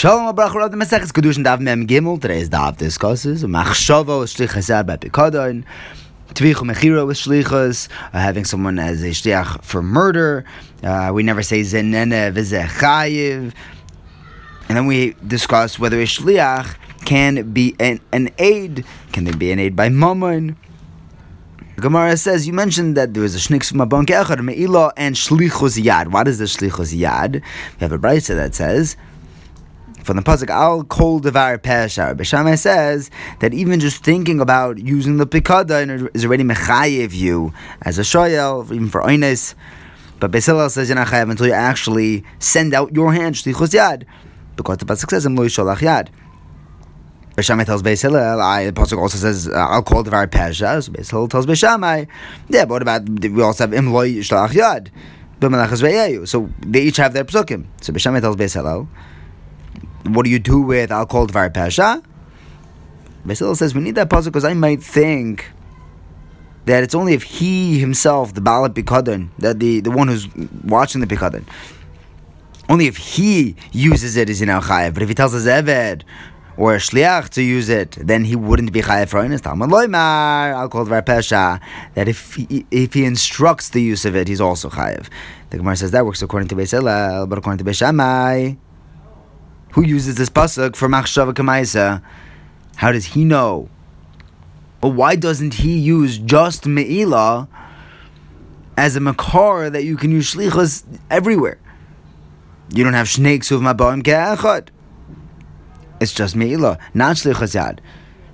Shalom Abrach Rav the Maseches Kedushin Daf Mem Gimel. Today's Daf discusses Machshava is Shlich Hazad by Pikadon. Tvichu Mechira is Shlichus, uh, having someone as a Shliach for murder. Uh, we never say Zenene Vizeh Chayiv. And then we discuss whether a Shliach can be an, an aid. Can they be an aid by Mammon? Gemara says you mentioned that there was a shnik from a bank echad meila and shlichus yad. What is the shlichus yad? We have a brisa that says from the pasuk al kol devar peshar. Beshamai says that even just thinking about using the pikada is already mechayev you as a shoyel, even for oines. But Beis Hillel says you're not chayev until you actually send out your hand shlichus yad, because the pasuk says lo yisholach yad. Beishamai tells Beis Hillel, the Pasuk also says, uh, I'll call the Pesha, so Beis Hillel tells Beishamai, yeah, but what about, we also have Imloi Shlach Yad, so they each have their Pasukim. So Beishamai tells Beis Hillel, what do you do with I'll call Dvar Pesha? Beis Hillel says, we need that puzzle because I might think that it's only if he himself, the Balat Pikadon, that the, the one who's watching the Pikadon, only if he uses it is in Al Chayev. But if he tells us Eved, or a shliach to use it, then he wouldn't be chayav for his Talmud loymar. I'll call it pesha that if he, if he instructs the use of it, he's also chayav. The Gemara says that works according to Beis Hillel, but according to Beis who uses this pasuk for machshava kamaisa, how does he know? Well, why doesn't he use just meila as a makar that you can use shlichus everywhere? You don't have snakes have mabaim ke'echad. It's just Me'ilah, not Shlichas Yad.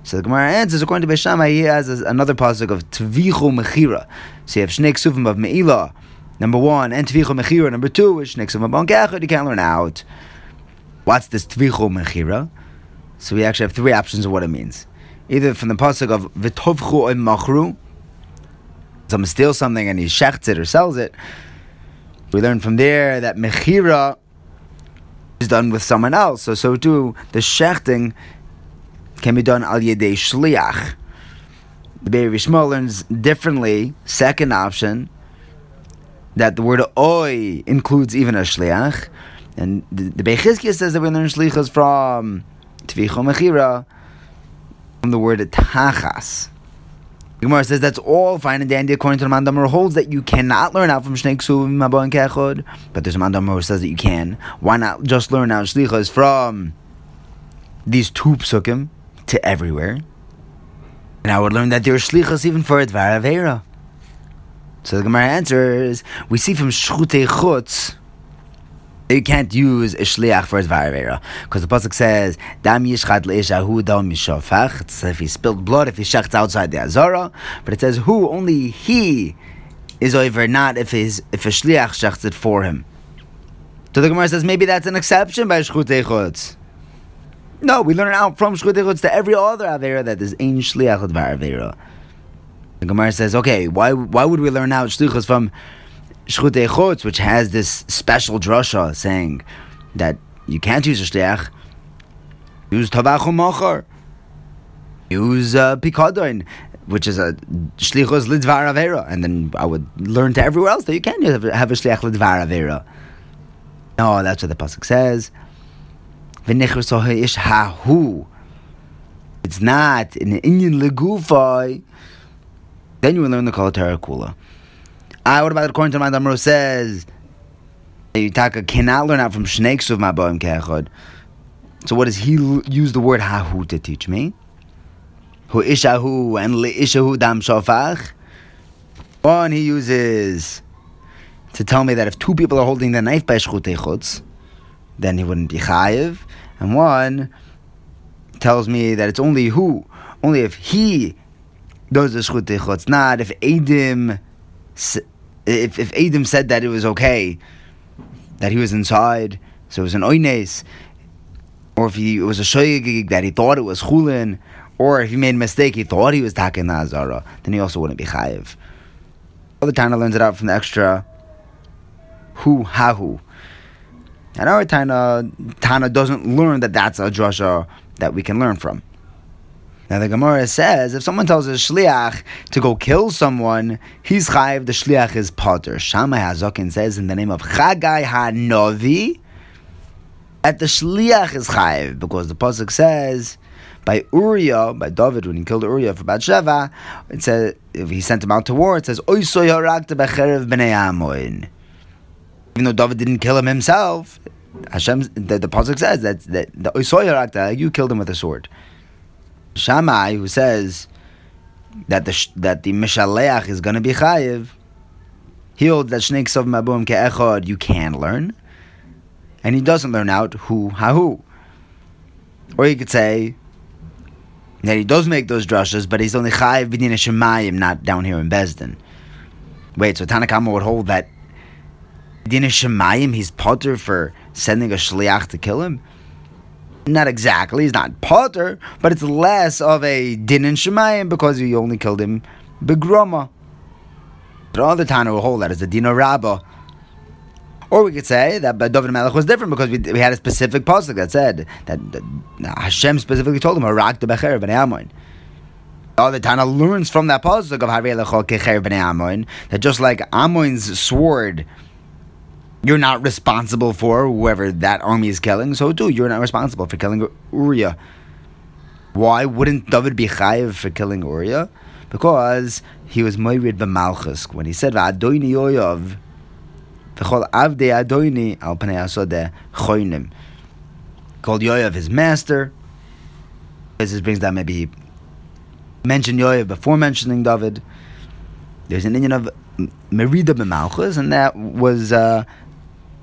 So the Gemara answers, according to Beishamai, he has another pasuk of Tvichu Mechira. So you have Shnei Ksufim of Me'ilah, number one, and Tvichu Mechira, number two, which Shnei Ksufim of Bon you can't learn out. What's this Tvichu Mechira? So we actually have three options of what it means. Either from the pasuk of V'tovchu im Machru, someone steals something and he shechts it or sells it. We learn from there that Mechira is done with someone else. So, so too, the shechting can be done al yedei shliach. The Be'er Yishmael learns differently. Second option, that the word oi includes even a shliach. And the, the Bechizkiah says that we learn shlichas from tvicho mechira, from the word tachas. Gemara says that's all fine and dandy according to the Mandamur holds that you cannot learn out from Shnei Ksuvim Mabo and Kechod, but there's a Mandamur who says that you can. Why not just learn out Shlichas from these two psukim to everywhere? And I would learn that there there's Shlichas even for Advar Avera. So the Gemara answers, we see from Shchutei Chutz, you can't use a shliach for his varevera because the pasuk says dam yishchad leishahu dam mishofach. It's if he spilled blood, if he shechts outside the azara, but it says who only he is over, not if his if a shliach shechts it for him. So the Gemara says maybe that's an exception by shchutei chutz. No, we learn out from shchutei chutz to every other avera that is ein shliach varevera. The Gemara says, okay, why why would we learn out shlichus from Shchutei Chutz, which has this special drasha saying that you can't use a shliach, use Tavach Machar, use uh, Pikadon, which is a Shlichus Lidvar Avera, and then I would learn to everywhere else that you can have, have a Shliach Lidvar Avera. No, that's what the Pasuk says. It's not in Indian legufai. Then you will learn the Kol Kula. What about according to my Damro says Yitaka cannot learn out from snakes of Maboim Kechod. So what does he use the word hahu to teach me? Hu ishahu and li ishahu dam shofach. One he uses to tell me that if two people are holding the knife by shchutei then he wouldn't be chayiv. And one tells me that it's only who, only if he does the shchutei not if Adim if, if Adam said that it was okay, that he was inside, so it was an oines, or if he was a shoyigig that he thought it was chulin, or if he made a mistake, he thought he was taking the azara, then he also wouldn't be chayiv. Other Tana learns it out from the extra hu hahu. And our Tana, Tana doesn't learn that that's a drasha that we can learn from. Now the Gemara says if someone tells a shliach to go kill someone, he's chayiv. The shliach is potter. Shammai Hazakin says in the name of Chagai Hanovi. That the shliach is chayiv because the pasuk says by Uriah, by David when he killed Uriah for Bathsheba, it says if he sent him out to war, it says Oisoy harakta. Even though David didn't kill him himself, Hashem the, the pasuk says that that the Oisoy harakta you killed him with a sword. Shammai who says that the that the Mishaleach is going to be chayiv. He holds that Shnei Ksov Mabum Ke'echad you can learn, and he doesn't learn out who hahu. Or you could say that he does make those drushes, but he's only chayiv b'din shemayim, not down here in Besdin. Wait, so Tanakama would hold that din shemayim he's potter for sending a shliach to kill him. Not exactly, he's not potter, but it's less of a din shemayim because you only killed him begroma. But all the Tana will hold that as a dino rabba. Or we could say that David Melech was different because we, we had a specific pasuk that said that, that Hashem specifically told him, "Harak the becher b'nei Amoin." All the Tana learns from that pasuk of Harei lechol kecher b'nei Amoin that just like Amoin's sword, you're not responsible for whoever that army is killing. So too, you're not responsible for killing Uriah. Why wouldn't David be chayiv for killing Uriah? Because he was moirid b'malchus when he said "V'adoini yoyav." V'chol adoini al panei. Called Yoav his master. This brings down maybe mention Yoav before mentioning David. There's an Indian of Merida b'malchus, and that was uh,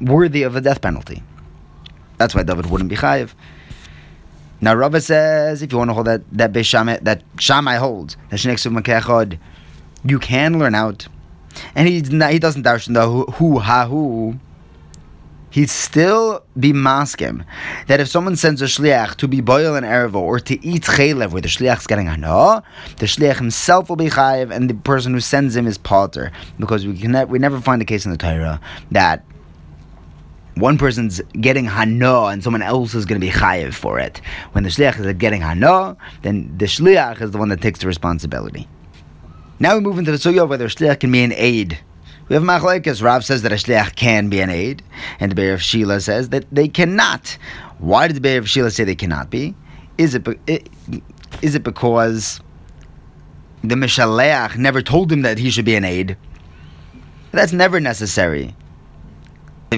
worthy of a death penalty. That's why David wouldn't be chayiv. Now Rava says if you want to hold that that Shammai, that Shammai holds that Shnei Makechod, you can learn out and he he doesn't darshan the who, who ha. He'd still be maskim that if someone sends a shliach to be boil an ervo or to eat chaylev where the shliach's getting hana, the shliach himself will be chayiv and the person who sends him is potter because we can we never find a case in the Torah that one person's getting hana and someone else is going to be chayiv for it. When the shliach is getting hana, then the shliach is the one that takes the responsibility. Now we move into the sugya whether shliach can be an aid. We have machlekes. Rav says that a shliach can be an aid, and the Be'er of Shila says that they cannot. Why did the Be'er of Shila say they cannot be? Is it, is it because the Mishaleach never told him that he should be an aid? That's never necessary.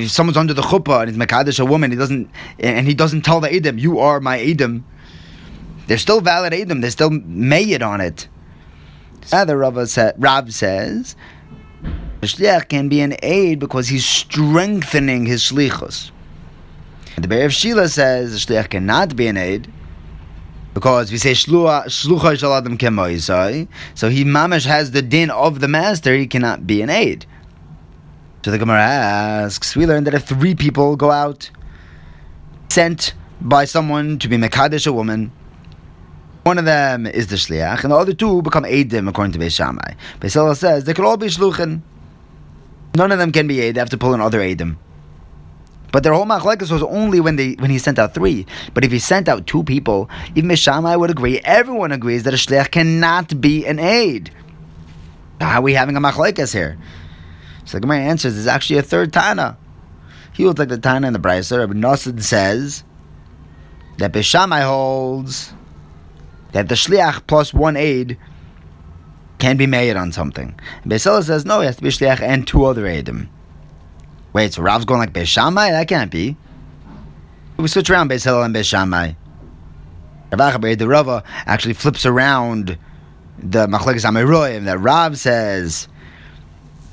If someone's under the chuppah and he's mekadesh a woman, he doesn't, and he doesn't tell the edim, "You are my edim." They're still valid edim. They're still made on it. Ah, Other Rav, sa- Rav says the shliach can be an aid because he's strengthening his shlichus. The Be'er of Shila says the shliach cannot be an aid because we say shlucha shaladam kemoisai, so he mamash has the din of the master. He cannot be an aid. So the Gemara asks, we learn that if three people go out sent by someone to be mekadesh a woman, one of them is the shliach, and the other two become edim according to Beis Shammai. Beis says they could all be shluchin. None of them can be aid. They have to pull in other edim. But their whole machlekes was only when they when he sent out three. But if he sent out two people, even Shammai would agree. Everyone agrees that a shliach cannot be an aid. How are we having a machlekes here? So the Gemara answers, there's actually a third Tana. He holds like the Tana in the Brisa. Rabbi Nosson says that Beis Shammai holds that the shliach plus one aid can be made on something. Beisela says no, he has to be shliach and two other aidim. Wait, so Rav's going like Beis Shammai? That can't be. We switch around Beis Hillel and Beis Shammai. Rav the Rava actually flips around the Machlekes Amiroyim that Rav says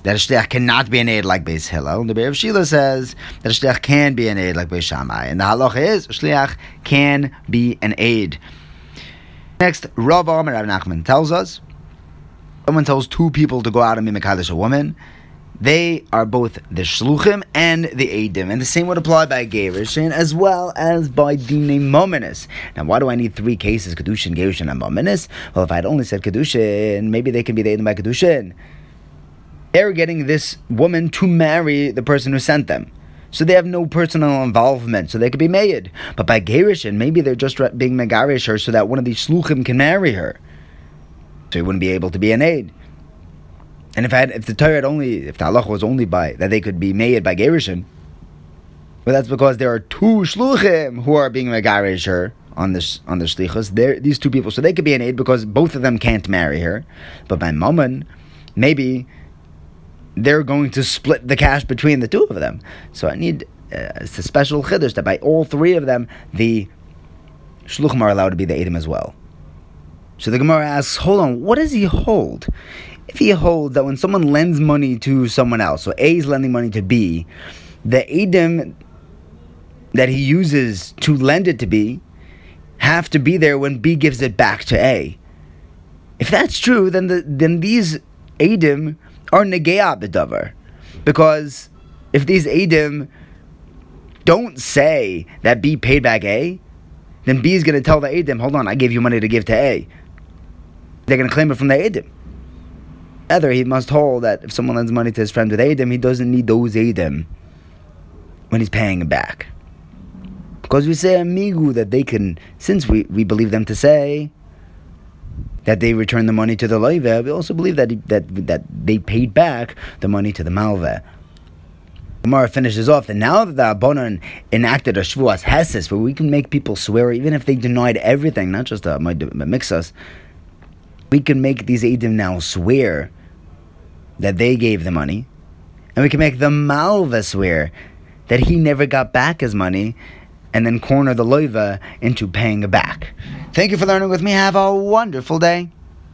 that shliach cannot be an aid like Beis Hillel. And the Be'er of Shila says that shliach can be an aid like Beis Shammai. And the halacha is shliach can be an aid. Next, Rav Amar Rav Nachman tells us someone tells two people to go out and be Mekadesh a woman, they are both the Shluchim and the Eidim. And the same would apply by Gerishin as well as by Dine Mominus. Now, why do I need three cases, Kedushin, Gerushin, and Mominus? Well, if I had only said Kedushin, maybe they can be the Eidim by Kedushin. They're getting this woman to marry the person who sent them. So they have no personal involvement, so they could be made. But by Gerishin, maybe they're just being Megarish her so that one of these Sluchim can marry her. So he wouldn't be able to be an aid. And if I had, if the Torah only, if the halacha was only by, that they could be made by Gerishin, Well, that's because there are two shluchim who are being megarish her on this on the shlichus. These two people, so they could be an aid because both of them can't marry her. But by mammon, maybe they're going to split the cash between the two of them. So I need uh, it's a special chiddush that by all three of them, the shluchim are allowed to be the edim as well. So the Gemara asks, hold on, what does he hold? If he holds that when someone lends money to someone else, so A is lending money to B, the edim that he uses to lend it to B have to be there when B gives it back to A. If that's true, then the then these edim are negea bedavar, because if these edim don't say that B paid back A, then B is going to tell the edim, hold on, I gave you money to give to A. They're going to claim it from the edim. Either he must hold that if someone lends money to his friend with edim, he doesn't need those edim when he's paying it back. Because we say amigu that they can, since we, we believe them to say that they returned the money to the loive, we also believe that, that, that they paid back the money to the malve. Gemara finishes off that now that the Abonon enacted a Shvuas Hesis, where we can make people swear even if they denied everything, not just uh, my mixus, we can make these Eidim now swear that they gave the money, and we can make the Malva swear that he never got back his money, and then corner the loiva into paying it back. Thank you for learning with me. Have a wonderful day.